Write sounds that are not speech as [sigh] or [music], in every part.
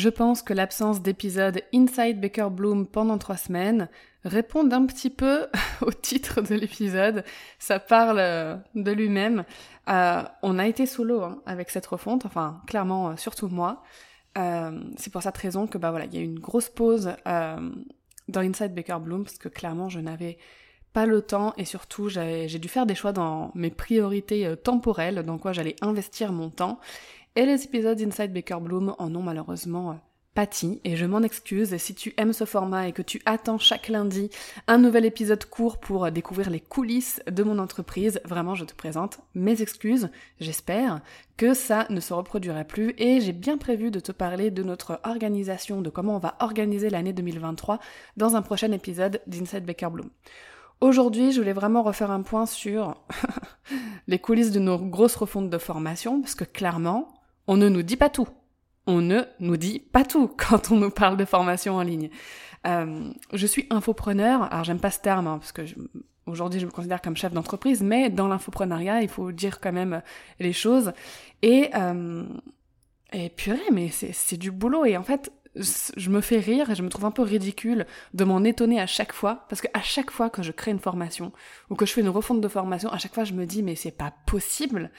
Je pense que l'absence d'épisode Inside Baker Bloom pendant trois semaines répond un petit peu [laughs] au titre de l'épisode. Ça parle euh, de lui-même. Euh, on a été sous l'eau hein, avec cette refonte, enfin clairement euh, surtout moi. c'est pour cette raison que bah voilà, il y a eu une grosse pause dans Inside Baker Bloom parce que clairement je n'avais pas le temps et surtout j'ai dû faire des choix dans mes priorités temporelles, dans quoi j'allais investir mon temps. Et les épisodes Inside Baker Bloom en ont malheureusement euh, pâti, et je m'en excuse. Si tu aimes ce format et que tu attends chaque lundi un nouvel épisode court pour euh, découvrir les coulisses de mon entreprise, vraiment je te présente mes excuses. J'espère que ça ne se reproduira plus et j'ai bien prévu de te parler de notre organisation, de comment on va organiser l'année 2023 dans un prochain épisode d'Inside Baker Bloom. Aujourd'hui, je voulais vraiment refaire un point sur [laughs] les coulisses de nos grosses refontes de formation, parce que clairement, on ne nous dit pas tout. On ne nous dit pas tout [laughs] quand on nous parle de formation en ligne. Euh, je suis infopreneur, alors j'aime pas ce terme, hein, parce que aujourd'hui je me considère comme chef d'entreprise, mais dans l'infoprenariat, il faut dire quand même les choses. Et, euh, et purée, mais c'est du boulot. Et en fait, je me fais rire et je me trouve un peu ridicule de m'en étonner à chaque fois, parce qu'à chaque fois que je crée une formation, ou que je fais une refonte de formation, à chaque fois je me dis, mais c'est pas possible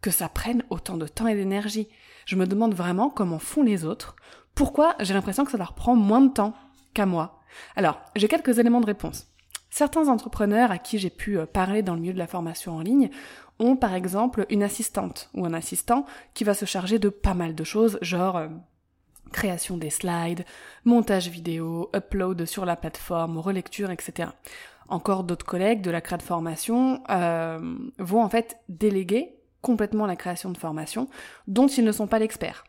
que ça prenne autant de temps et d'énergie. Je me demande vraiment comment font les autres, pourquoi j'ai l'impression que ça leur prend moins de temps qu'à moi? Alors, j'ai quelques éléments de réponse. Certains entrepreneurs à qui j'ai pu euh, parler dans le milieu de la formation en ligne ont par exemple une assistante ou un assistant qui va se charger de pas mal de choses, genre euh, création des slides, montage vidéo, upload sur la plateforme, relecture, etc. Encore d'autres collègues de la création de formation euh, vont en fait déléguer complètement la création de formation dont ils ne sont pas l'expert.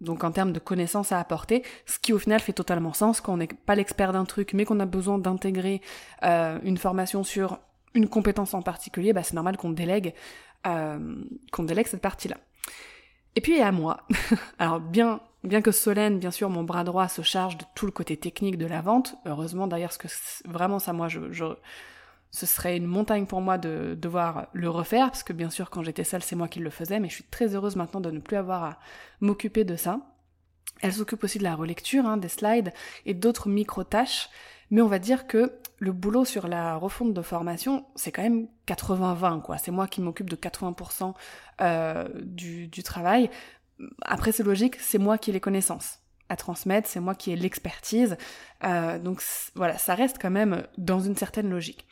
Donc en termes de connaissances à apporter, ce qui au final fait totalement sens quand on n'est pas l'expert d'un truc, mais qu'on a besoin d'intégrer euh, une formation sur une compétence en particulier, bah c'est normal qu'on délègue, euh, qu'on délègue cette partie-là. Et puis à moi. [laughs] Alors bien, bien que Solène, bien sûr, mon bras droit se charge de tout le côté technique de la vente. Heureusement d'ailleurs, parce que vraiment ça, moi, je, ce serait une montagne pour moi de devoir le refaire, parce que bien sûr, quand j'étais seule, c'est moi qui le faisais, mais je suis très heureuse maintenant de ne plus avoir à m'occuper de ça. Elle s'occupe aussi de la relecture, hein, des slides et d'autres micro-tâches, mais on va dire que le boulot sur la refonte de formation, c'est quand même 80-20, quoi. C'est moi qui m'occupe de 80% euh, du, du travail. Après, c'est logique, c'est moi qui ai les connaissances à transmettre, c'est moi qui ai l'expertise. Euh, donc voilà, ça reste quand même dans une certaine logique.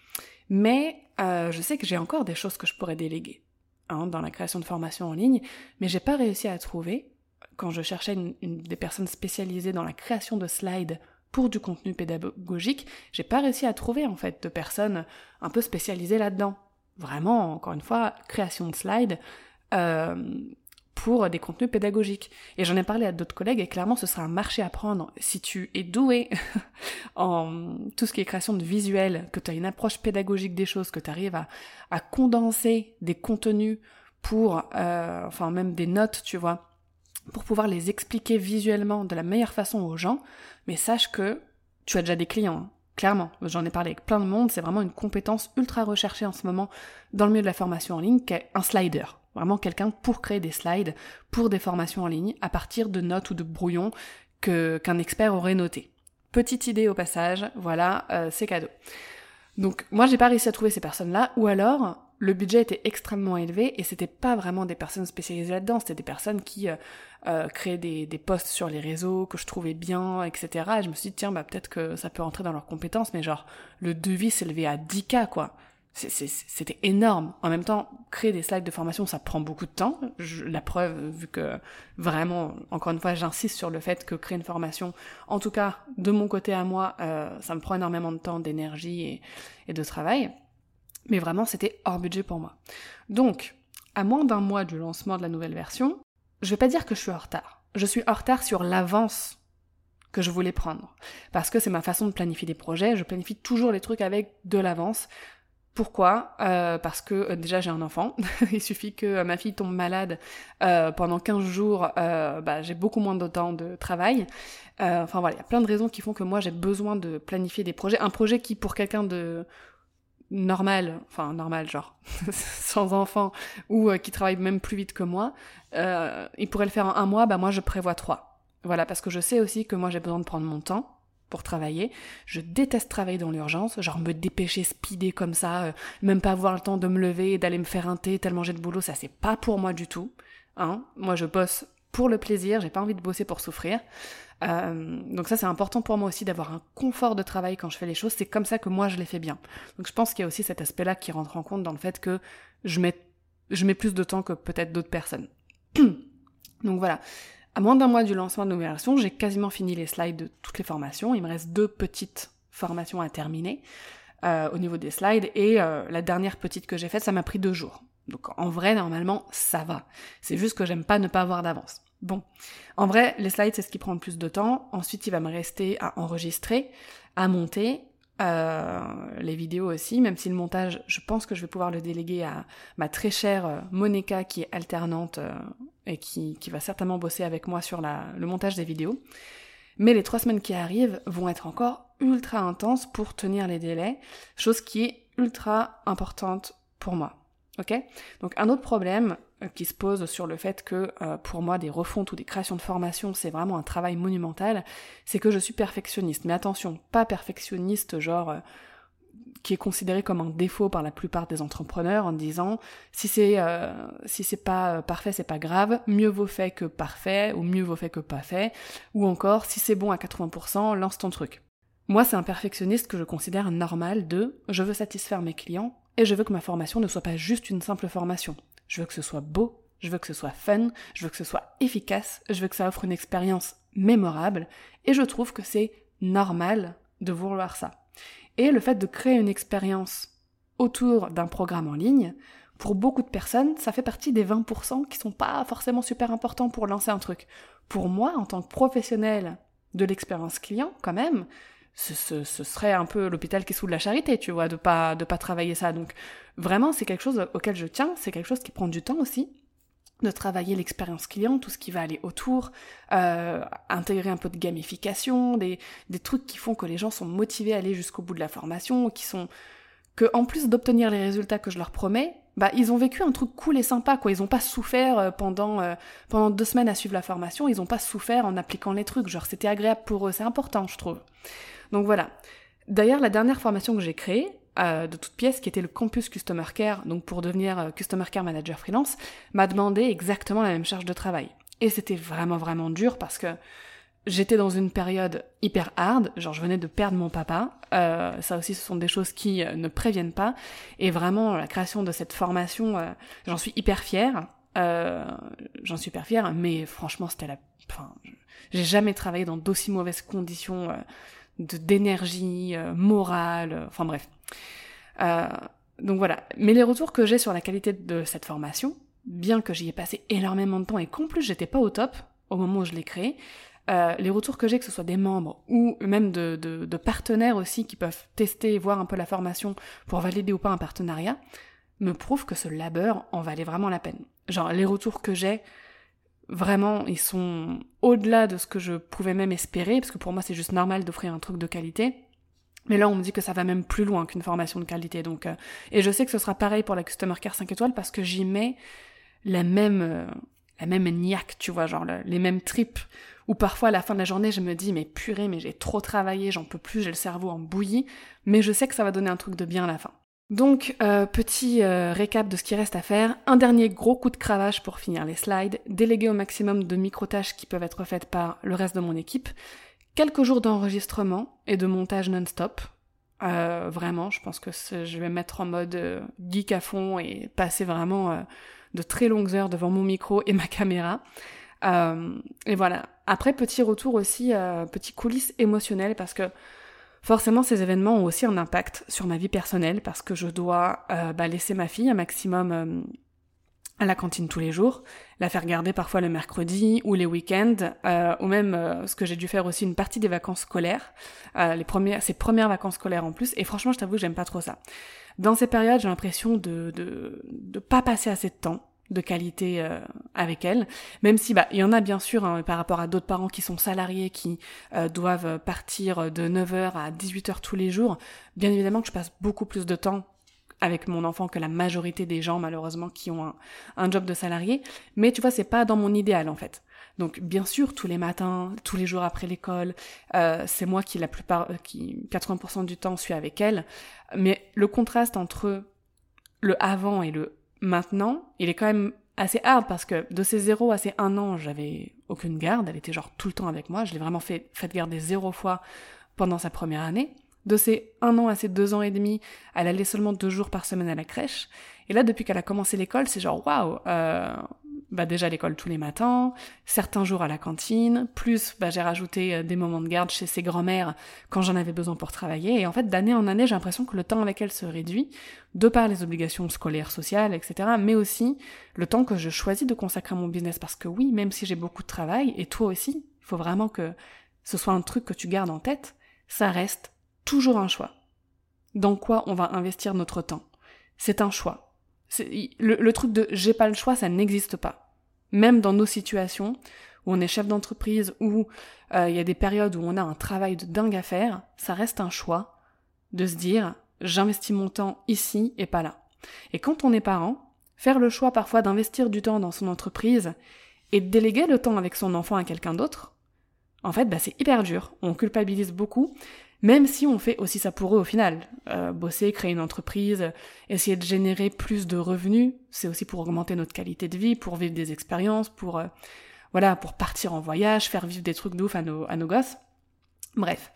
Mais euh, je sais que j'ai encore des choses que je pourrais déléguer hein, dans la création de formations en ligne, mais j'ai pas réussi à trouver, quand je cherchais une, des personnes spécialisées dans la création de slides pour du contenu pédagogique, j'ai pas réussi à trouver en fait de personnes un peu spécialisées là-dedans. Vraiment, encore une fois, création de slides, euh, pour des contenus pédagogiques. Et j'en ai parlé à d'autres collègues et clairement ce sera un marché à prendre. Si tu es doué [laughs] en tout ce qui est création de visuels, que tu as une approche pédagogique des choses, que tu arrives à, condenser des contenus pour, euh, enfin même des notes, tu vois, pour pouvoir les expliquer visuellement de la meilleure façon aux gens, mais sache que tu as déjà des clients. Hein. Clairement, j'en ai parlé avec plein de monde, c'est vraiment une compétence ultra recherchée en ce moment dans le milieu de la formation en ligne, qui est un slider. Vraiment quelqu'un pour créer des slides pour des formations en ligne à partir de notes ou de brouillons qu'un expert aurait noté. Petite idée au passage, voilà, euh, c'est cadeau. Donc moi j'ai pas réussi à trouver ces personnes-là, ou alors le budget était extrêmement élevé et c'était pas vraiment des personnes spécialisées là-dedans, c'était des personnes qui euh, euh, créaient des, des posts sur les réseaux que je trouvais bien, etc. Et je me suis dit tiens bah peut-être que ça peut rentrer dans leurs compétences, mais genre le devis s'élevait à 10K quoi. C'était énorme. En même temps, créer des slides de formation, ça prend beaucoup de temps. la preuve, vu que vraiment, encore une fois, j'insiste sur le fait que créer une formation, en tout cas de mon côté à moi, euh, ça me prend énormément de temps, d'énergie et, et de travail. Mais vraiment, c'était hors budget pour moi. Donc, à moins d'un mois du lancement de la nouvelle version, je vais pas dire que je suis en retard. Je suis en retard sur l'avance que je voulais prendre. Parce que c'est ma façon de planifier des projets, je planifie toujours les trucs avec de l'avance. Pourquoi? Euh, Parce que euh, déjà j'ai un enfant, [laughs] il suffit que euh, ma fille tombe malade pendant 15 jours, bah, j'ai beaucoup moins de temps de travail. enfin voilà, il y a plein de raisons qui font que moi j'ai besoin de planifier des projets. Un projet qui pour quelqu'un de normal, enfin normal genre, [laughs] sans enfant, ou qui travaille même plus vite que moi, il pourrait le faire en un mois, bah moi je prévois trois. Voilà, parce que je sais aussi que moi j'ai besoin de prendre mon temps, pour travailler. Je déteste travailler dans l'urgence, genre me dépêcher, speeder comme ça, euh, même pas avoir le temps de me lever et d'aller me faire un thé tellement j'ai de boulot, ça c'est pas pour moi du tout. Hein moi je bosse pour le plaisir, j'ai pas envie de bosser pour souffrir. Euh, donc ça c'est important pour moi aussi d'avoir un confort de travail quand je fais les choses, c'est comme ça que moi je les fais bien. Donc je pense qu'il y a aussi cet aspect-là qui rentre en compte dans le fait que je mets, je mets plus de temps que peut-être d'autres personnes. [clears throat] donc voilà. À moins d'un mois du lancement de nouvelle version, j'ai quasiment fini les slides de toutes les formations. Il me reste deux petites formations à terminer euh, au niveau des slides et euh, la dernière petite que j'ai faite, ça m'a pris deux jours. Donc en vrai, normalement, ça va. C'est juste que j'aime pas ne pas avoir d'avance. Bon, en vrai, les slides, c'est ce qui prend le plus de temps. Ensuite, il va me rester à enregistrer, à monter, euh, les vidéos aussi, même si le montage, je pense que je vais pouvoir le déléguer à ma très chère euh, Monica qui est alternante et qui, va certainement bosser avec moi sur le montage des vidéos. Mais les trois semaines qui arrivent vont être encore ultra intenses pour tenir les délais, chose qui est ultra importante pour moi. Ok? Donc un autre problème euh, qui se pose sur le fait que euh, pour moi des refontes ou des créations de formation c'est vraiment un travail monumental, c'est que je suis perfectionniste. Mais attention, pas perfectionniste genre euh, qui est considéré comme un défaut par la plupart des entrepreneurs en disant si c'est si c'est pas parfait c'est pas grave, mieux vaut fait que parfait ou mieux vaut fait que pas fait ou encore si c'est bon à 80% lance ton truc. Moi c'est un perfectionniste que je considère normal de je veux satisfaire mes clients et je veux que ma formation ne soit pas juste une simple formation. Je veux que ce soit beau, je veux que ce soit fun, je veux que ce soit efficace, je veux que ça offre une expérience mémorable, et je trouve que c'est normal de vouloir ça. Et le fait de créer une expérience autour d'un programme en ligne, pour beaucoup de personnes, ça fait partie des 20% qui sont pas forcément super importants pour lancer un truc. Pour moi, en tant que professionnel de l'expérience client, quand même, ce, serait un peu l'hôpital qui est sous de la charité, tu vois, de pas de pas travailler ça. Donc vraiment, c'est quelque chose auquel je tiens, c'est quelque chose qui prend du temps aussi de travailler l'expérience client, tout ce qui va aller autour, euh, intégrer un peu de gamification, des, des trucs qui font que les gens sont motivés à aller jusqu'au bout de la formation, qui sont que en plus d'obtenir les résultats que je leur promets, bah ils ont vécu un truc cool et sympa quoi. Ils ont pas souffert euh, pendant euh, pendant deux semaines à suivre la formation. Ils ont pas souffert en appliquant les trucs. Genre c'était agréable pour eux. C'est important, je trouve. Donc voilà. D'ailleurs, la dernière formation que j'ai créée, de toute pièce, qui était le campus Customer Care, donc pour devenir euh, Customer Care Manager freelance, m'a demandé exactement la même charge de travail. Et c'était vraiment vraiment dur parce que j'étais dans une période hyper hard, genre je venais de perdre mon papa, euh, ça aussi ce sont des choses qui ne préviennent pas, et vraiment la création de cette formation, j'en suis hyper fière, j'en suis hyper fière, mais franchement c'était la... Enfin, j'ai jamais travaillé dans d'aussi mauvaises conditions d'énergie euh, morale, euh, enfin bref. Euh, donc voilà. Mais les retours que j'ai sur la qualité de cette formation, bien que j'y ai passé énormément de temps et qu'en plus j'étais pas au top au moment où je l'ai créé, les retours que j'ai, que ce soit des membres ou même de, de, partenaires aussi qui peuvent tester et voir un peu la formation pour valider ou pas un partenariat, me prouvent que ce labeur en valait vraiment la peine. Genre les retours que j'ai, vraiment, ils sont au-delà de ce que je pouvais même espérer, parce que pour moi c'est juste normal d'offrir un truc de qualité. Mais là, on me dit que ça va même plus loin qu'une formation de qualité. Donc, euh, et je sais que ce sera pareil pour la Customer Care 5 étoiles parce que j'y mets la même, euh, la même niaque, tu vois, genre les mêmes tripes. Ou parfois à la fin de la journée, je me dis mais purée, mais j'ai trop travaillé, j'en peux plus, j'ai le cerveau en bouillie. Mais je sais que ça va donner un truc de bien à la fin. Donc, euh, petit euh, récap de ce qui reste à faire. Un dernier gros coup de cravache pour finir les slides. Déléguer au maximum de micro-tâches qui peuvent être faites par le reste de mon équipe. Quelques jours d'enregistrement et de montage non-stop. Euh, vraiment, je pense que je vais mettre en mode geek à fond et passer vraiment de très longues heures devant mon micro et ma caméra. et voilà. Après, petit retour aussi, petit coulisses émotionnelles parce que Forcément, ces événements ont aussi un impact sur ma vie personnelle parce que je dois euh, bah, laisser ma fille un maximum à la cantine tous les jours, la faire garder parfois le mercredi ou les week-ends, euh, ou même euh, ce que j'ai dû faire aussi une partie des vacances scolaires, euh, les premières, ses premières vacances scolaires en plus. Et franchement, je t'avoue, j'aime pas trop ça. Dans ces périodes, j'ai l'impression de, de de pas passer assez de temps de qualité euh, avec elle, même si bah il y en a bien sûr hein, par rapport à d'autres parents qui sont salariés qui euh, doivent partir de 9h à 18h tous les jours, bien évidemment que je passe beaucoup plus de temps avec mon enfant que la majorité des gens malheureusement qui ont un, job de salarié. Mais tu vois, c'est pas dans mon idéal en fait. Donc bien sûr, tous les matins, tous les jours après l'école, euh, c'est moi qui la plupart, euh, qui 80% du temps suis avec elle. Mais le contraste entre le avant et le maintenant, il est quand même assez hard parce que de ces 0 à ces 1 an, j'avais aucune garde, elle était genre tout le temps avec moi, je l'ai vraiment fait, fait garder zéro fois pendant sa première année. De ses un an à ses deux ans et demi, elle allait seulement deux jours par semaine à la crèche. Et là, depuis qu'elle a commencé l'école, c'est genre waouh. Bah déjà l'école tous les matins, certains jours à la cantine, plus bah, j'ai rajouté euh, des moments de garde chez ses grands-mères quand j'en avais besoin pour travailler. Et en fait, d'année en année, j'ai l'impression que le temps avec elle se réduit, de par les obligations scolaires, sociales, etc. Mais aussi le temps que je choisis de consacrer à mon business. Parce que oui, même si j'ai beaucoup de travail, et toi aussi, il faut vraiment que ce soit un truc que tu gardes en tête, ça reste toujours un choix. Dans quoi on va investir notre temps? C'est un choix. Le, truc de j'ai pas le choix, ça n'existe pas. Même dans nos situations où on est chef d'entreprise, où euh, il y a des périodes où on a un travail de dingue à faire, ça reste un choix de se dire j'investis mon temps ici et pas là. Et quand on est parent, faire le choix parfois d'investir du temps dans son entreprise et de déléguer le temps avec son enfant à quelqu'un d'autre, en fait, bah, c'est hyper dur. On culpabilise beaucoup même si on fait aussi ça pour eux au final. Euh, bosser, créer une entreprise, essayer de générer plus de revenus, c'est aussi pour augmenter notre qualité de vie, pour vivre des expériences, pour euh, voilà, pour partir en voyage, faire vivre des trucs de ouf à nos, à nos gosses. Bref.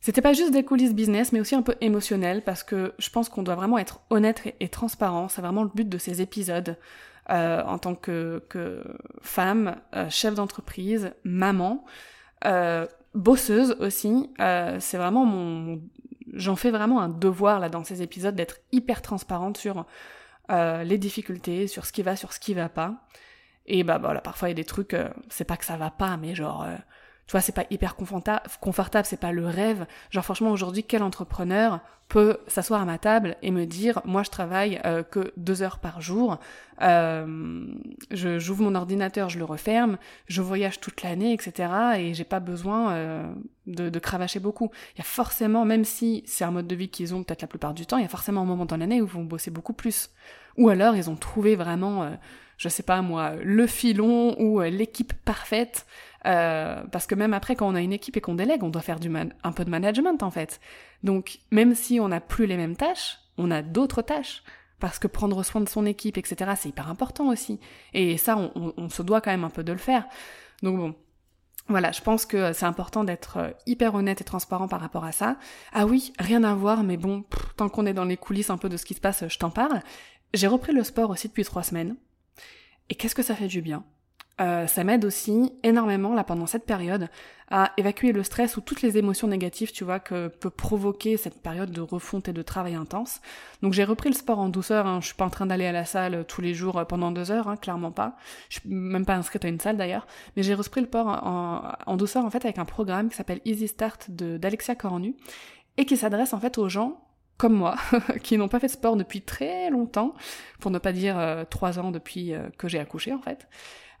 C'était pas juste des coulisses business, mais aussi un peu émotionnel, parce que je pense qu'on doit vraiment être honnête et, transparent. C'est vraiment le but de ces épisodes. Euh, en tant que, que femme, euh, chef d'entreprise, maman, euh, bosseuse aussi. Euh, c'est vraiment mon, j'en fais vraiment un devoir là dans ces épisodes d'être hyper transparente sur euh, les difficultés, sur ce qui va, sur ce qui va pas. Et bah voilà, parfois il y a des trucs, euh, c'est pas que ça va pas, mais genre tu vois, c'est pas hyper confortable, c'est pas le rêve. Genre franchement, aujourd'hui, quel entrepreneur peut s'asseoir à ma table et me dire, moi je travaille euh, que deux heures par jour, euh, je j'ouvre mon ordinateur, je le referme, je voyage toute l'année, etc. Et j'ai pas besoin euh, de, de, cravacher beaucoup. Il y a forcément, même si c'est un mode de vie qu'ils ont peut-être la plupart du temps, il y a forcément un moment dans l'année où ils vont bosser beaucoup plus. Ou alors ils ont trouvé vraiment, euh, je sais pas moi, le filon ou l'équipe parfaite euh, parce que même après, quand on a une équipe et qu'on délègue, on doit faire du un peu de management en fait. Donc même si on n'a plus les mêmes tâches, on a d'autres tâches. Parce que prendre soin de son équipe, etc., c'est hyper important aussi. Et ça, on, on, se doit quand même un peu de le faire. Donc bon, voilà, je pense que c'est important d'être euh, hyper honnête et transparent par rapport à ça. Ah oui, rien à voir, mais bon, tant qu'on est dans les coulisses un peu de ce qui se passe, je t'en parle. J'ai repris le sport aussi depuis trois semaines. Et qu'est-ce que ça fait du bien? Euh, ça m'aide aussi énormément là pendant cette période à évacuer le stress ou toutes les émotions négatives, tu vois, que peut provoquer cette période de refonte et de travail intense. Donc j'ai repris le sport en douceur. Hein. Je suis pas en train d'aller à la salle tous les jours pendant deux heures, hein, clairement pas. Je suis même pas inscrite à une salle d'ailleurs, mais j'ai repris le sport en, douceur en fait avec un programme qui s'appelle Easy Start d'Alexia Cornu et qui s'adresse en fait aux gens comme moi, [laughs] qui n'ont pas fait de sport depuis très longtemps, pour ne pas dire euh, trois ans depuis euh, que j'ai accouché en fait,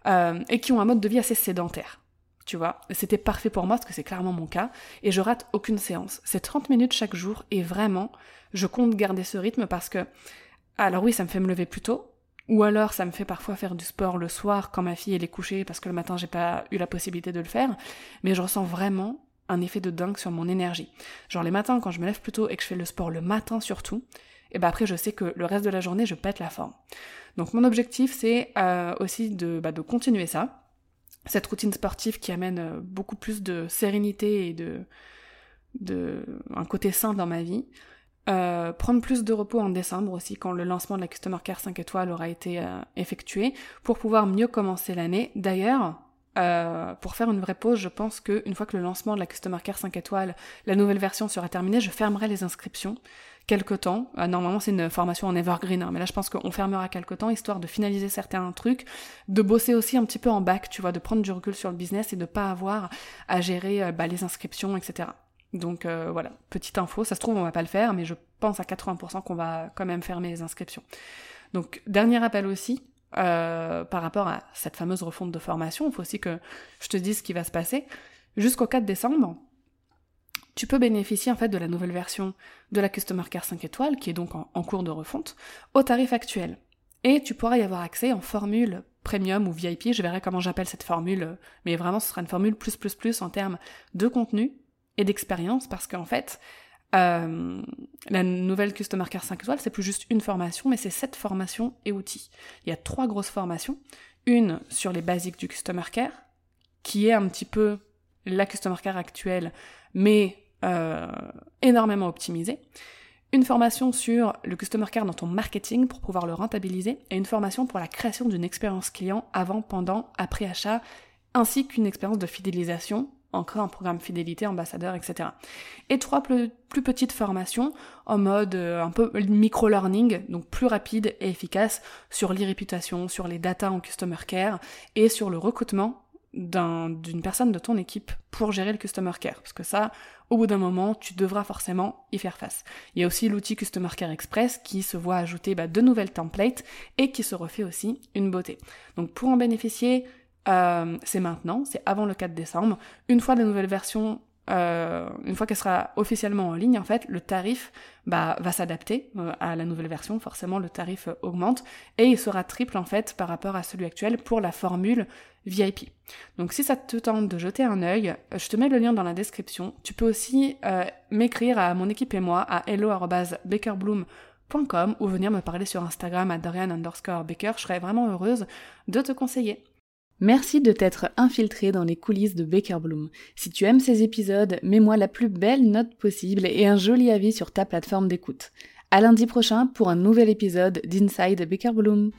euh, et qui ont un mode de vie assez sédentaire. Tu vois, c'était parfait pour moi parce que c'est clairement mon cas et je rate aucune séance. C'est 30 minutes chaque jour et vraiment, je compte garder ce rythme parce que, alors oui, ça me fait me lever plus tôt, ou alors ça me fait parfois faire du sport le soir quand ma fille est couchée parce que le matin j'ai pas eu la possibilité de le faire, mais je ressens vraiment un effet de dingue sur mon énergie. Genre les matins quand je me lève plus tôt et que je fais le sport le matin surtout, et ben après je sais que le reste de la journée je pète la forme. Donc mon objectif c'est euh, aussi de, bah, de continuer ça, cette routine sportive qui amène euh, beaucoup plus de sérénité et de, de un côté sain dans ma vie. Euh, prendre plus de repos en décembre aussi quand le lancement de la Customer Care 5 étoiles aura été effectué pour pouvoir mieux commencer l'année. D'ailleurs, euh, pour faire une vraie pause, je pense qu'une fois que le lancement de la Customer Care 5 étoiles, la nouvelle version sera terminée, je fermerai les inscriptions quelque temps. Euh, normalement, c'est une formation en evergreen, hein, mais là, je pense qu'on fermera quelque temps, histoire de finaliser certains trucs, de bosser aussi un petit peu en bac, tu vois, de prendre du recul sur le business et de pas avoir à gérer euh, bah, les inscriptions, etc. Donc voilà, petite info, ça se trouve on va pas le faire, mais je pense à 80% qu'on va quand même fermer les inscriptions. Donc dernier appel aussi, par rapport à cette fameuse refonte de formation, il faut aussi que je te dise ce qui va se passer. Jusqu'au 4 décembre, tu peux bénéficier en fait de la nouvelle version de la Customer Care 5 étoiles, qui est donc en, cours de refonte, au tarif actuel. Et tu pourras y avoir accès en formule premium ou VIP, je verrai comment j'appelle cette formule, mais vraiment ce sera une formule plus plus plus en termes de contenu et d'expérience, parce qu'en fait, euh, la nouvelle Customer Care 5 étoiles, c'est plus juste une formation, mais c'est sept formations et outils. Il y a trois grosses formations. Une sur les basiques du Customer Care, qui est un petit peu la Customer Care actuelle, mais euh, énormément optimisé, une formation sur le customer care dans ton marketing pour pouvoir le rentabiliser, et une formation pour la création d'une expérience client avant, pendant, après achat, ainsi qu'une expérience de fidélisation en créant un programme fidélité, ambassadeur, etc. Et trois plus, petites formations en mode euh, un peu micro-learning, donc plus rapide et efficace sur l'e-réputation, sur les data en customer care et sur le recrutement d'une personne de ton équipe pour gérer le customer care. Parce que ça, au bout d'un moment, tu devras forcément y faire face. Il y a aussi l'outil Customer Care Express qui se voit ajouter bah, de nouvelles templates et qui se refait aussi une beauté. Donc pour en bénéficier, euh, c'est maintenant, c'est avant le 4 décembre. Une fois la nouvelle version euh, une fois qu'elle sera officiellement en ligne, en fait, le tarif bah, va s'adapter euh, à la nouvelle version. Forcément, le tarif augmente et il sera triple en fait par rapport à celui actuel pour la formule VIP. Donc, si ça te tente de jeter un œil, je te mets le lien dans la description. Tu peux aussi m'écrire à mon équipe et moi à hello@bakerbloom.com ou venir me parler sur Instagram à Dorian underscore Baker. Je serais vraiment heureuse de te conseiller. Merci de t'être infiltré dans les coulisses de Baker Bloom. Si tu aimes ces épisodes, mets-moi la plus belle note possible et un joli avis sur ta plateforme d'écoute. À lundi prochain pour un nouvel épisode d'Inside Baker Bloom.